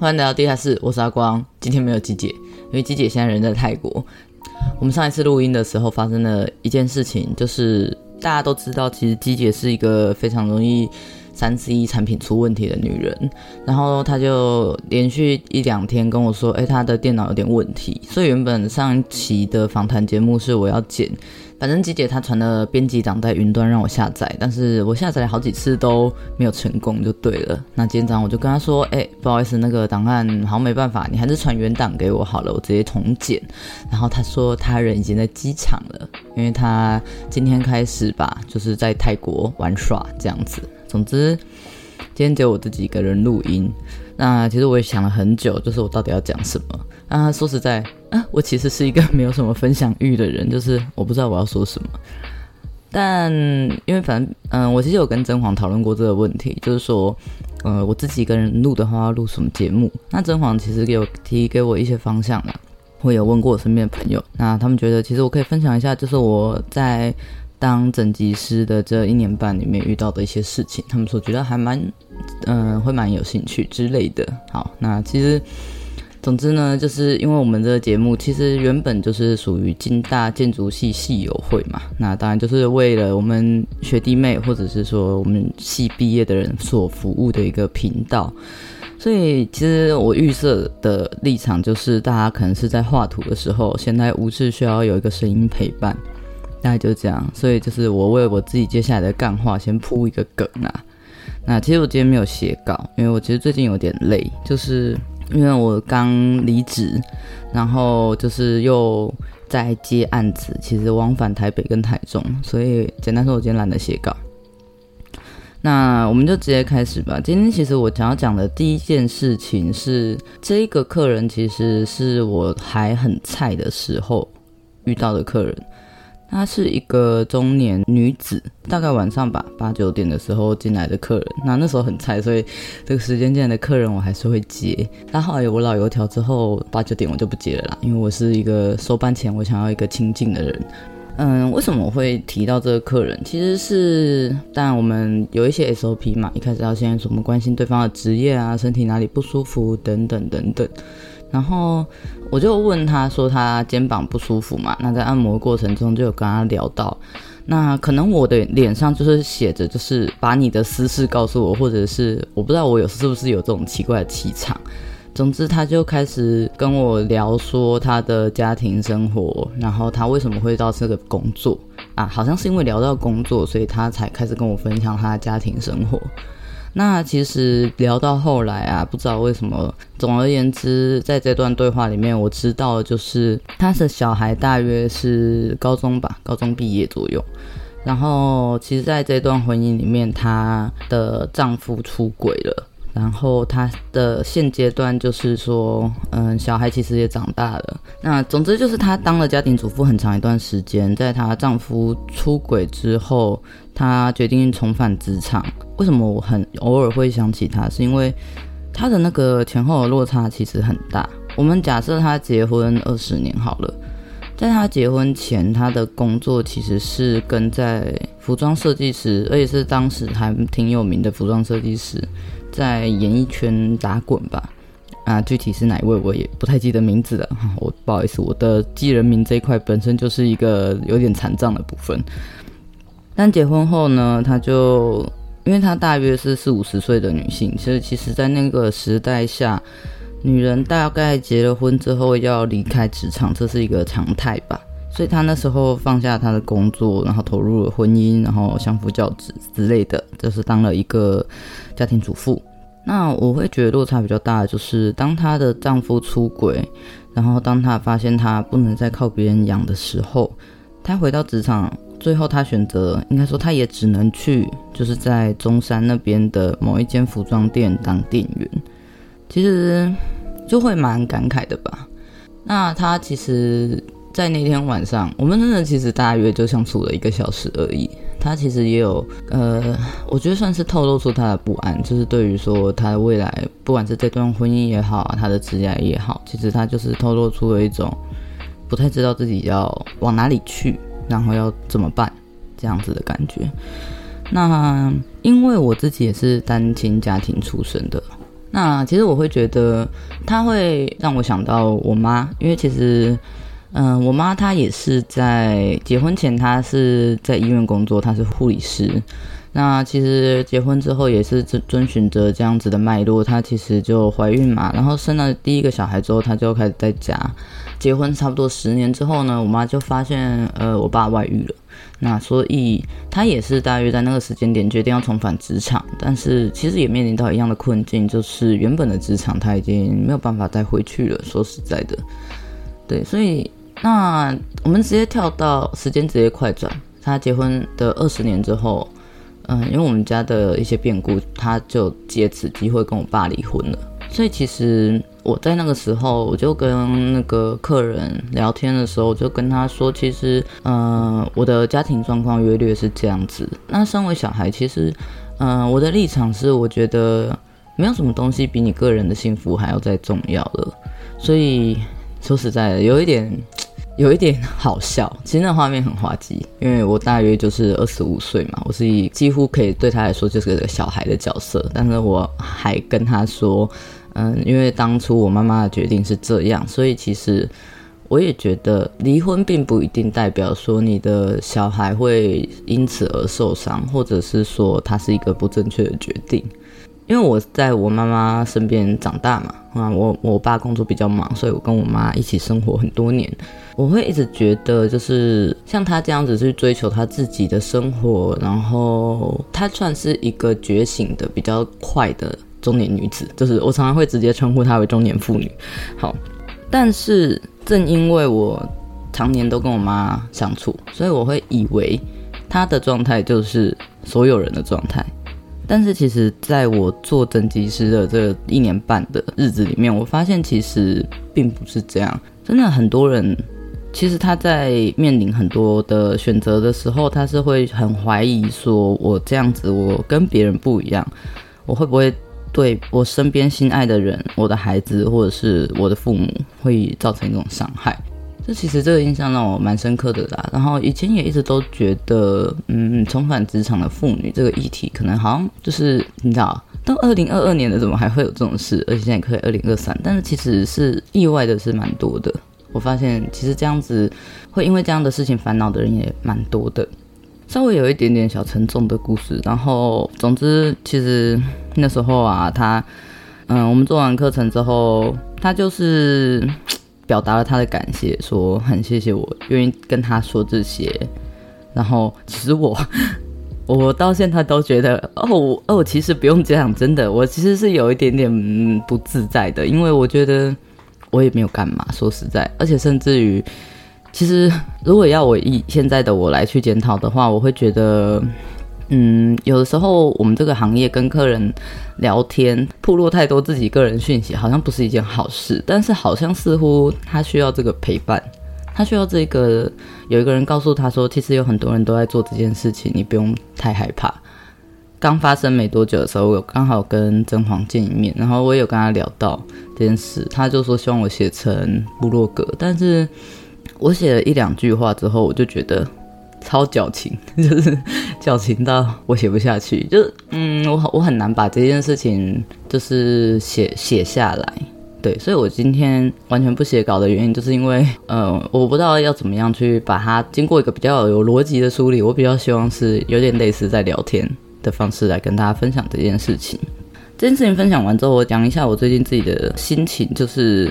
欢迎来到地下室，我是阿光。今天没有鸡姐，因为鸡姐现在人在泰国。我们上一次录音的时候发生了一件事情，就是大家都知道，其实鸡姐是一个非常容易。三 C 产品出问题的女人，然后她就连续一两天跟我说：“哎，她的电脑有点问题。”所以原本上一期的访谈节目是我要剪，反正吉姐她传了编辑档在云端让我下载，但是我下载了好几次都没有成功，就对了。那今天早上我就跟她说：“哎，不好意思，那个档案好像没办法，你还是传原档给我好了，我直接重剪。”然后她说她人已经在机场了，因为她今天开始吧，就是在泰国玩耍这样子。总之，今天只有我自己一个人录音。那其实我也想了很久，就是我到底要讲什么。啊，说实在，啊，我其实是一个没有什么分享欲的人，就是我不知道我要说什么。但因为反正，嗯、我其实有跟甄嬛讨论过这个问题，就是说，呃，我自己一个人录的话要录什么节目？那甄嬛其实给我提给我一些方向了。我有问过我身边的朋友，那他们觉得其实我可以分享一下，就是我在。当整集师的这一年半里面遇到的一些事情，他们说觉得还蛮，嗯、会蛮有兴趣之类的。好，那其实，总之呢，就是因为我们这个节目其实原本就是属于金大建筑系系友会嘛，那当然就是为了我们学弟妹或者是说我们系毕业的人所服务的一个频道，所以其实我预设的立场就是大家可能是在画图的时候，闲来无事需要有一个声音陪伴。大概就这样，所以就是我为我自己接下来的干话先铺一个梗啊。那其实我今天没有写稿，因为我其实最近有点累，就是因为我刚离职，然后就是又在接案子，其实往返台北跟台中，所以简单说，我今天懒得写稿。那我们就直接开始吧。今天其实我想要讲的第一件事情是，这个客人其实是我还很菜的时候遇到的客人。她是一个中年女子，大概晚上吧八九点的时候进来的客人。那那时候很菜，所以这个时间进来的客人我还是会接。但后来有我老油条之后，八九点我就不接了啦，因为我是一个收班前我想要一个清静的人。嗯，为什么我会提到这个客人？其实是但我们有一些 SOP 嘛，一开始要先怎么关心对方的职业啊，身体哪里不舒服等等等等。然后我就问他说他肩膀不舒服嘛，那在按摩过程中就有跟他聊到，那可能我的脸上就是写着就是把你的私事告诉我，或者是我不知道我有是不是有这种奇怪的气场。总之他就开始跟我聊说他的家庭生活，然后他为什么会到这个工作啊？好像是因为聊到工作，所以他才开始跟我分享他的家庭生活。那其实聊到后来啊，不知道为什么。总而言之，在这段对话里面，我知道就是他的小孩大约是高中吧，高中毕业左右。然后，其实在这段婚姻里面，她的丈夫出轨了。然后，她的现阶段就是说，嗯，小孩其实也长大了。那总之就是她当了家庭主妇很长一段时间，在她丈夫出轨之后，她决定重返职场。为什么我很偶尔会想起她？是因为他的那个前后的落差其实很大。我们假设他结婚二十年好了，在他结婚前，他的工作其实是跟在服装设计师，而且是当时还挺有名的服装设计师，在演艺圈打滚吧。啊，具体是哪一位我也不太记得名字了。我不好意思，我的记人名这一块本身就是一个有点残障的部分。但结婚后呢，他就。因为她大约是四五十岁的女性，所以其实，在那个时代下，女人大概结了婚之后要离开职场，这是一个常态吧。所以她那时候放下她的工作，然后投入了婚姻，然后相夫教子之类的，就是当了一个家庭主妇。那我会觉得落差比较大的就是，当她的丈夫出轨，然后当她发现她不能再靠别人养的时候，她回到职场。最后，他选择，应该说，他也只能去，就是在中山那边的某一间服装店当店员。其实就会蛮感慨的吧。那他其实，在那天晚上，我们真的其实大约就相处了一个小时而已。他其实也有，呃，我觉得算是透露出他的不安，就是对于说他的未来，不管是这段婚姻也好，他的职业也好，其实他就是透露出了一种不太知道自己要往哪里去。然后要怎么办？这样子的感觉。那因为我自己也是单亲家庭出身的，那其实我会觉得，他会让我想到我妈，因为其实，嗯、我妈她也是在结婚前，她是在医院工作，她是护理师。那其实结婚之后也是遵遵循着这样子的脉络，她其实就怀孕嘛，然后生了第一个小孩之后，她就开始在家。结婚差不多十年之后呢，我妈就发现，呃，我爸外遇了。那所以他也是大约在那个时间点决定要重返职场，但是其实也面临到一样的困境，就是原本的职场他已经没有办法再回去了。说实在的，对，所以那我们直接跳到时间直接快转，他结婚的二十年之后，嗯，因为我们家的一些变故，他就借此机会跟我爸离婚了。所以其实。我在那个时候，我就跟那个客人聊天的时候，我就跟他说，其实，呃，我的家庭状况约略是这样子。那身为小孩，其实，呃，我的立场是，我觉得没有什么东西比你个人的幸福还要再重要了。所以说实在的，有一点，有一点好笑。其实那画面很滑稽，因为我大约就是二十五岁嘛，我是以几乎可以对他来说就是个小孩的角色，但是我还跟他说。嗯，因为当初我妈妈的决定是这样，所以其实我也觉得离婚并不一定代表说你的小孩会因此而受伤，或者是说他是一个不正确的决定。因为我在我妈妈身边长大嘛，啊，我我爸工作比较忙，所以我跟我妈一起生活很多年。我会一直觉得，就是像他这样子去追求他自己的生活，然后他算是一个觉醒的比较快的。中年女子，就是我常常会直接称呼她为中年妇女。好，但是正因为我常年都跟我妈相处，所以我会以为她的状态就是所有人的状态。但是其实，在我做整脊师的这一年半的日子里面，我发现其实并不是这样。真的很多人，其实他在面临很多的选择的时候，他是会很怀疑说：我这样子，我跟别人不一样，我会不会？对我身边心爱的人，我的孩子或者是我的父母，会造成一种伤害。这其实这个印象让我蛮深刻的啦。然后以前也一直都觉得，嗯，重返职场的妇女这个议题，可能好像就是你知道，到二零二二年了，怎么还会有这种事？而且现在可以二零二三，但是其实是意外的是蛮多的。我发现其实这样子会因为这样的事情烦恼的人也蛮多的。稍微有一点点小沉重的故事，然后总之，其实那时候啊，他，嗯，我们做完课程之后，他就是表达了他的感谢，说很谢谢我愿意跟他说这些。然后其实我，我到现在都觉得，哦哦，其实不用这样，真的，我其实是有一点点不自在的，因为我觉得我也没有干嘛，说实在，而且甚至于。其实，如果要我以现在的我来去检讨的话，我会觉得，嗯，有的时候我们这个行业跟客人聊天，暴露太多自己个人讯息，好像不是一件好事。但是，好像似乎他需要这个陪伴，他需要这个有一个人告诉他说，其实有很多人都在做这件事情，你不用太害怕。刚发生没多久的时候，我刚好跟甄嬛见一面，然后我也有跟他聊到这件事，他就说希望我写成部落格，但是。我写了一两句话之后，我就觉得超矫情，就是矫情到我写不下去。就是嗯，我我很难把这件事情就是写写下来。对，所以我今天完全不写稿的原因，就是因为呃，我不知道要怎么样去把它经过一个比较有逻辑的梳理。我比较希望是有点类似在聊天的方式来跟大家分享这件事情。这件事情分享完之后，我讲一下我最近自己的心情，就是。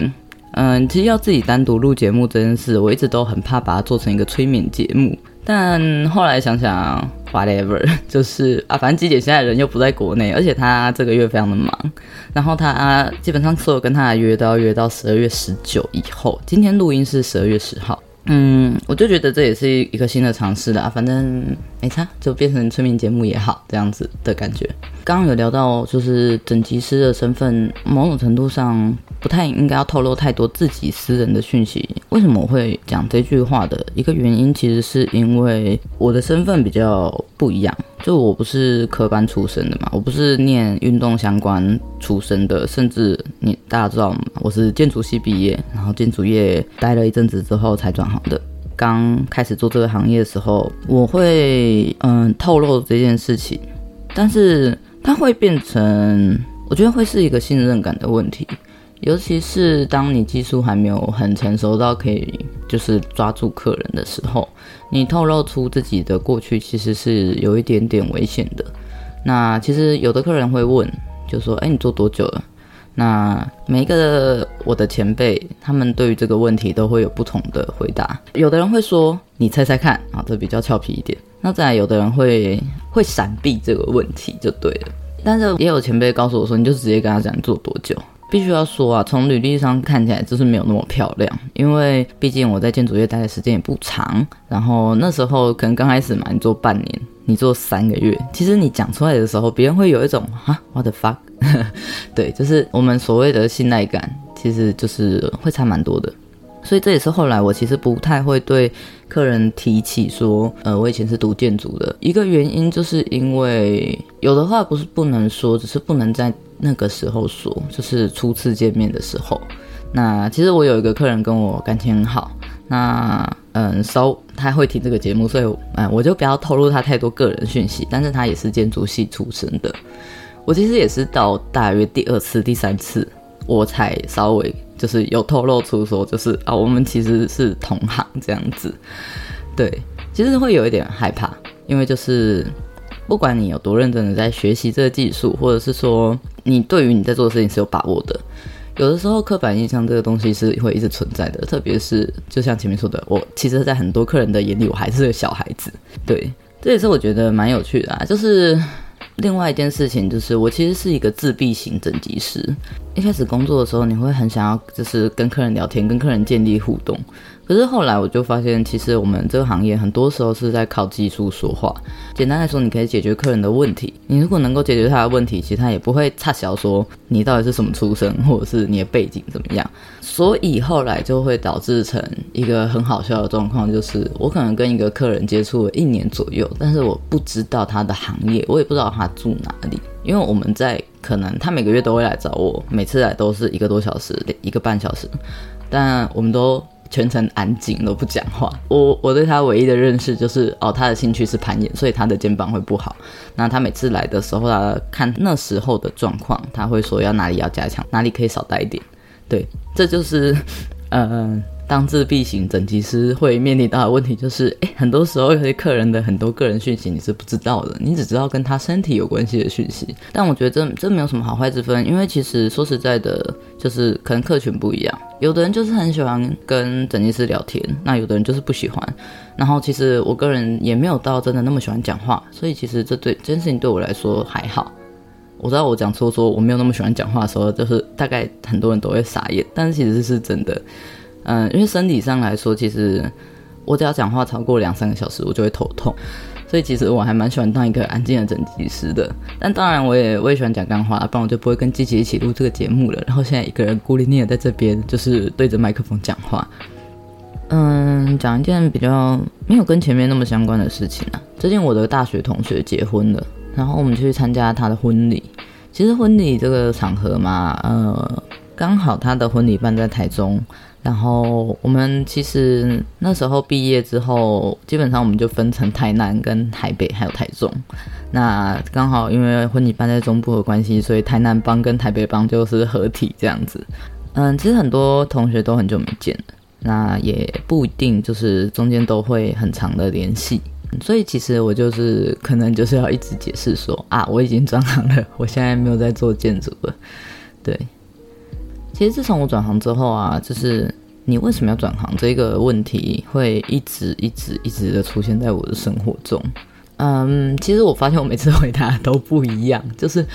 嗯，其实要自己单独录节目这件事，我一直都很怕把它做成一个催眠节目。但后来想想，whatever，就是啊，反正鸡姐现在人又不在国内，而且她这个月非常的忙，然后她基本上所有跟她的约都要约到十二月十九以后。今天录音是十二月十号。嗯，我就觉得这也是一个新的尝试啦，反正没差，就变成催眠节目也好，这样子的感觉。刚刚有聊到，就是整脊师的身份，某种程度上不太应该要透露太多自己私人的讯息。为什么我会讲这句话的一个原因，其实是因为我的身份比较不一样。就我不是科班出身的嘛，我不是念运动相关出身的，甚至你大家知道吗？我是建筑系毕业，然后建筑业待了一阵子之后才转行的。刚开始做这个行业的时候，我会嗯透露这件事情，但是它会变成我觉得会是一个信任感的问题，尤其是当你技术还没有很成熟到可以就是抓住客人的时候，你透露出自己的过去其实是有一点点危险的。那其实有的客人会问，就说：“哎，你做多久了？”那每一个我的前辈，他们对于这个问题都会有不同的回答。有的人会说：“你猜猜看啊，这比较俏皮一点。”那再来，有的人会会闪避这个问题就对了。但是也有前辈告诉我说，你就直接跟他讲做多久。必须要说啊，从履历上看起来就是没有那么漂亮，因为毕竟我在建筑业待的时间也不长。然后那时候可能刚开始嘛，你做半年，你做三个月，其实你讲出来的时候，别人会有一种啊，what the fuck？对，就是我们所谓的信赖感，其实就是会差蛮多的。所以这也是后来我其实不太会对客人提起说，呃，我以前是读建筑的一个原因，就是因为有的话不是不能说，只是不能在那个时候说，就是初次见面的时候。那其实我有一个客人跟我感情很好，那嗯，稍他会听这个节目，所以嗯，我就不要透露他太多个人讯息。但是他也是建筑系出身的，我其实也是到大约第二次、第三次，我才稍微。就是有透露出说，就是啊，我们其实是同行这样子，对，其实会有一点害怕，因为就是不管你有多认真的在学习这个技术，或者是说你对于你在做的事情是有把握的，有的时候刻板印象这个东西是会一直存在的，特别是就像前面说的，我其实，在很多客人的眼里，我还是个小孩子，对，这也是我觉得蛮有趣的啊，就是。另外一件事情就是，我其实是一个自闭型整机师。一开始工作的时候，你会很想要就是跟客人聊天，跟客人建立互动。可是后来我就发现，其实我们这个行业很多时候是在靠技术说话。简单来说，你可以解决客人的问题。你如果能够解决他的问题，其实他也不会差小说你到底是什么出身，或者是你的背景怎么样。所以后来就会导致成一个很好笑的状况，就是我可能跟一个客人接触了一年左右，但是我不知道他的行业，我也不知道他住哪里，因为我们在可能他每个月都会来找我，每次来都是一个多小时，一个半小时，但我们都。全程安静都不讲话。我我对他唯一的认识就是，哦，他的兴趣是攀岩，所以他的肩膀会不好。那他每次来的时候，他看那时候的状况，他会说要哪里要加强，哪里可以少带一点。对，这就是，呃。当自闭型整机师会面临到的问题就是，诶，很多时候有些客人的很多个人讯息你是不知道的，你只知道跟他身体有关系的讯息。但我觉得这这没有什么好坏之分，因为其实说实在的，就是可能客群不一样，有的人就是很喜欢跟整机师聊天，那有的人就是不喜欢。然后其实我个人也没有到真的那么喜欢讲话，所以其实这对这件事情对我来说还好。我知道我讲说说我没有那么喜欢讲话的时候，就是大概很多人都会傻眼，但是其实是真的。嗯，因为生理上来说，其实我只要讲话超过两三个小时，我就会头痛。所以其实我还蛮喜欢当一个安静的整机师的。但当然，我也我也喜欢讲干话，不然我就不会跟季姐一起录这个节目了。然后现在一个人孤零零的在这边，就是对着麦克风讲话。嗯，讲一件比较没有跟前面那么相关的事情啊。最近我的大学同学结婚了，然后我们去参加他的婚礼。其实婚礼这个场合嘛，呃，刚好他的婚礼办在台中。然后我们其实那时候毕业之后，基本上我们就分成台南跟台北还有台中。那刚好因为婚礼办在中部的关系，所以台南帮跟台北帮就是合体这样子。嗯，其实很多同学都很久没见了，那也不一定就是中间都会很长的联系。所以其实我就是可能就是要一直解释说啊，我已经转行了，我现在没有在做建筑了，对。其实自从我转行之后啊，就是你为什么要转行这个问题会一直一直一直的出现在我的生活中。嗯，其实我发现我每次回答都不一样，就是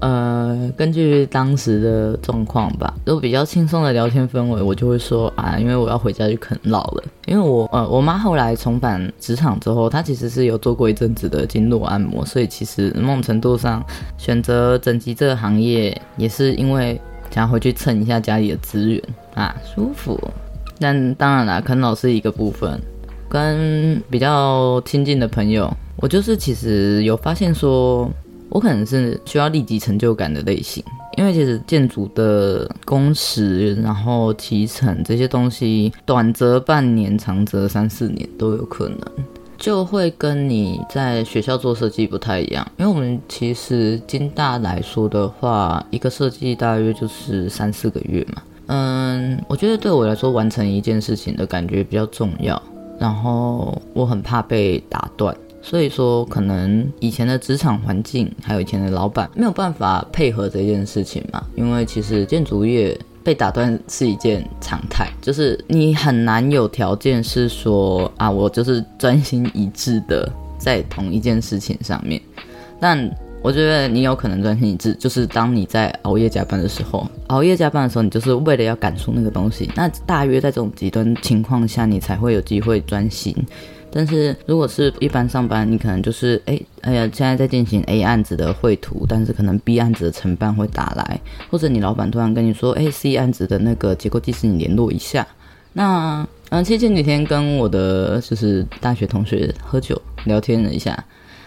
呃，根据当时的状况吧，如果比较轻松的聊天氛围，我就会说啊，因为我要回家去啃老了。因为我呃，我妈后来重返职场之后，她其实是有做过一阵子的经络按摩，所以其实某种程度上选择整机这个行业也是因为。想回去蹭一下家里的资源啊，舒服。但当然啦，啃老是一个部分。跟比较亲近的朋友，我就是其实有发现说，我可能是需要立即成就感的类型。因为其实建筑的工时，然后提成这些东西，短则半年，长则三四年都有可能。就会跟你在学校做设计不太一样，因为我们其实金大来说的话，一个设计大约就是三四个月嘛。嗯，我觉得对我来说，完成一件事情的感觉比较重要。然后我很怕被打断，所以说可能以前的职场环境还有以前的老板没有办法配合这件事情嘛。因为其实建筑业。被打断是一件常态，就是你很难有条件是说啊，我就是专心一致的在同一件事情上面。但我觉得你有可能专心一致，就是当你在熬夜加班的时候，熬夜加班的时候，你就是为了要赶出那个东西。那大约在这种极端情况下，你才会有机会专心。但是如果是一般上班，你可能就是哎哎呀，现在在进行 A 案子的绘图，但是可能 B 案子的承办会打来，或者你老板突然跟你说，哎，C 案子的那个结构技师你联络一下。那嗯，其实前几天跟我的就是大学同学喝酒聊天了一下，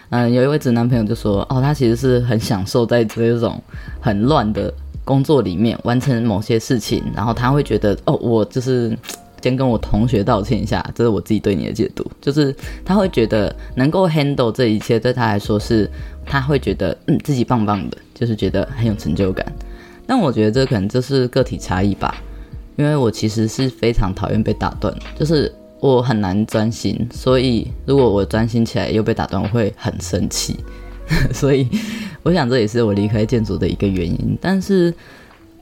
嗯，有一位直男朋友就说，哦，他其实是很享受在这种很乱的工作里面完成某些事情，然后他会觉得，哦，我就是。先跟我同学道歉一下，这是我自己对你的解读，就是他会觉得能够 handle 这一切，对他来说是，他会觉得嗯自己棒棒的，就是觉得很有成就感。但我觉得这可能就是个体差异吧，因为我其实是非常讨厌被打断，就是我很难专心，所以如果我专心起来又被打断，我会很生气。所以我想这也是我离开建筑的一个原因，但是。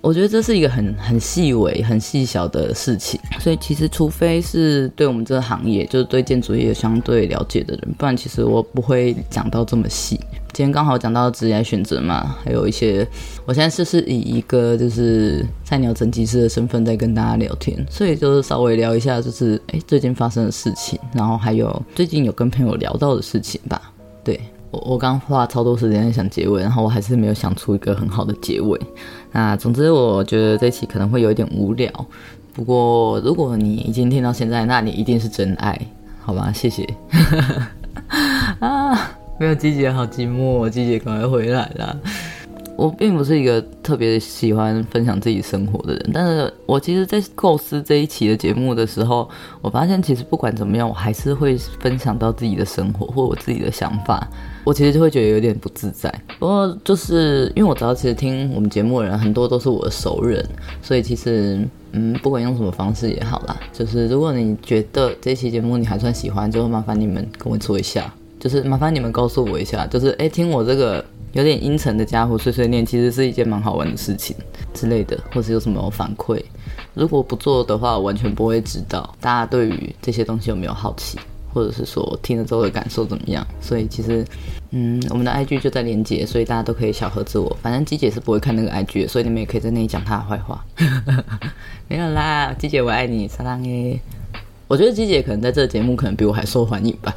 我觉得这是一个很很细微、很细小的事情，所以其实除非是对我们这个行业，就是对建筑业相对了解的人，不然其实我不会讲到这么细。今天刚好讲到职业选择嘛，还有一些，我现在是是以一个就是菜鸟整机师的身份在跟大家聊天，所以就是稍微聊一下，就是哎最近发生的事情，然后还有最近有跟朋友聊到的事情吧。对，我我刚花超多时间想结尾，然后我还是没有想出一个很好的结尾。那总之，我觉得这期可能会有一点无聊。不过，如果你已经听到现在，那你一定是真爱，好吧？谢谢。啊，没有季姐好寂寞，季姐赶快回来啦。我并不是一个特别喜欢分享自己生活的人，但是我其实，在构思这一期的节目的时候，我发现其实不管怎么样，我还是会分享到自己的生活或我自己的想法，我其实就会觉得有点不自在。不过就是因为我知道，其实听我们节目的人很多都是我的熟人，所以其实嗯，不管用什么方式也好啦，就是如果你觉得这期节目你还算喜欢，就麻烦你们跟我说一下，就是麻烦你们告诉我一下，就是诶，听我这个。有点阴沉的家伙碎碎念，其实是一件蛮好玩的事情之类的，或是有什么反馈。如果不做的话，我完全不会知道大家对于这些东西有没有好奇，或者是说听了之后的感受怎么样。所以其实，嗯，我们的 IG 就在连接，所以大家都可以小盒子我。反正鸡姐是不会看那个 IG 的，所以你们也可以在那里讲她的坏话。没有啦，鸡姐我爱你，撒浪耶。我觉得鸡姐可能在这个节目可能比我还受欢迎吧。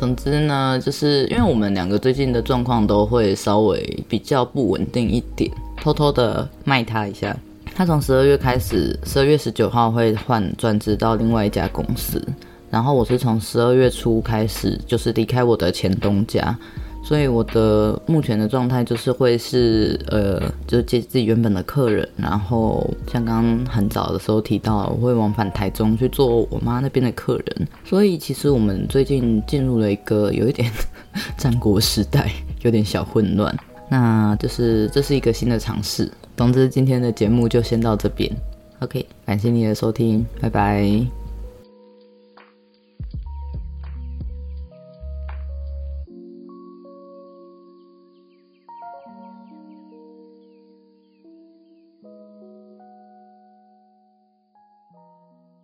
总之呢，就是因为我们两个最近的状况都会稍微比较不稳定一点，偷偷的卖他一下。他从十二月开始，十二月十九号会换转职到另外一家公司，然后我是从十二月初开始，就是离开我的前东家。所以我的目前的状态就是会是呃，就接自己原本的客人，然后像刚刚很早的时候提到，我会往返台中去做我妈那边的客人。所以其实我们最近进入了一个有一点 战国时代，有点小混乱。那就是这是一个新的尝试。总之今天的节目就先到这边。OK，感谢你的收听，拜拜。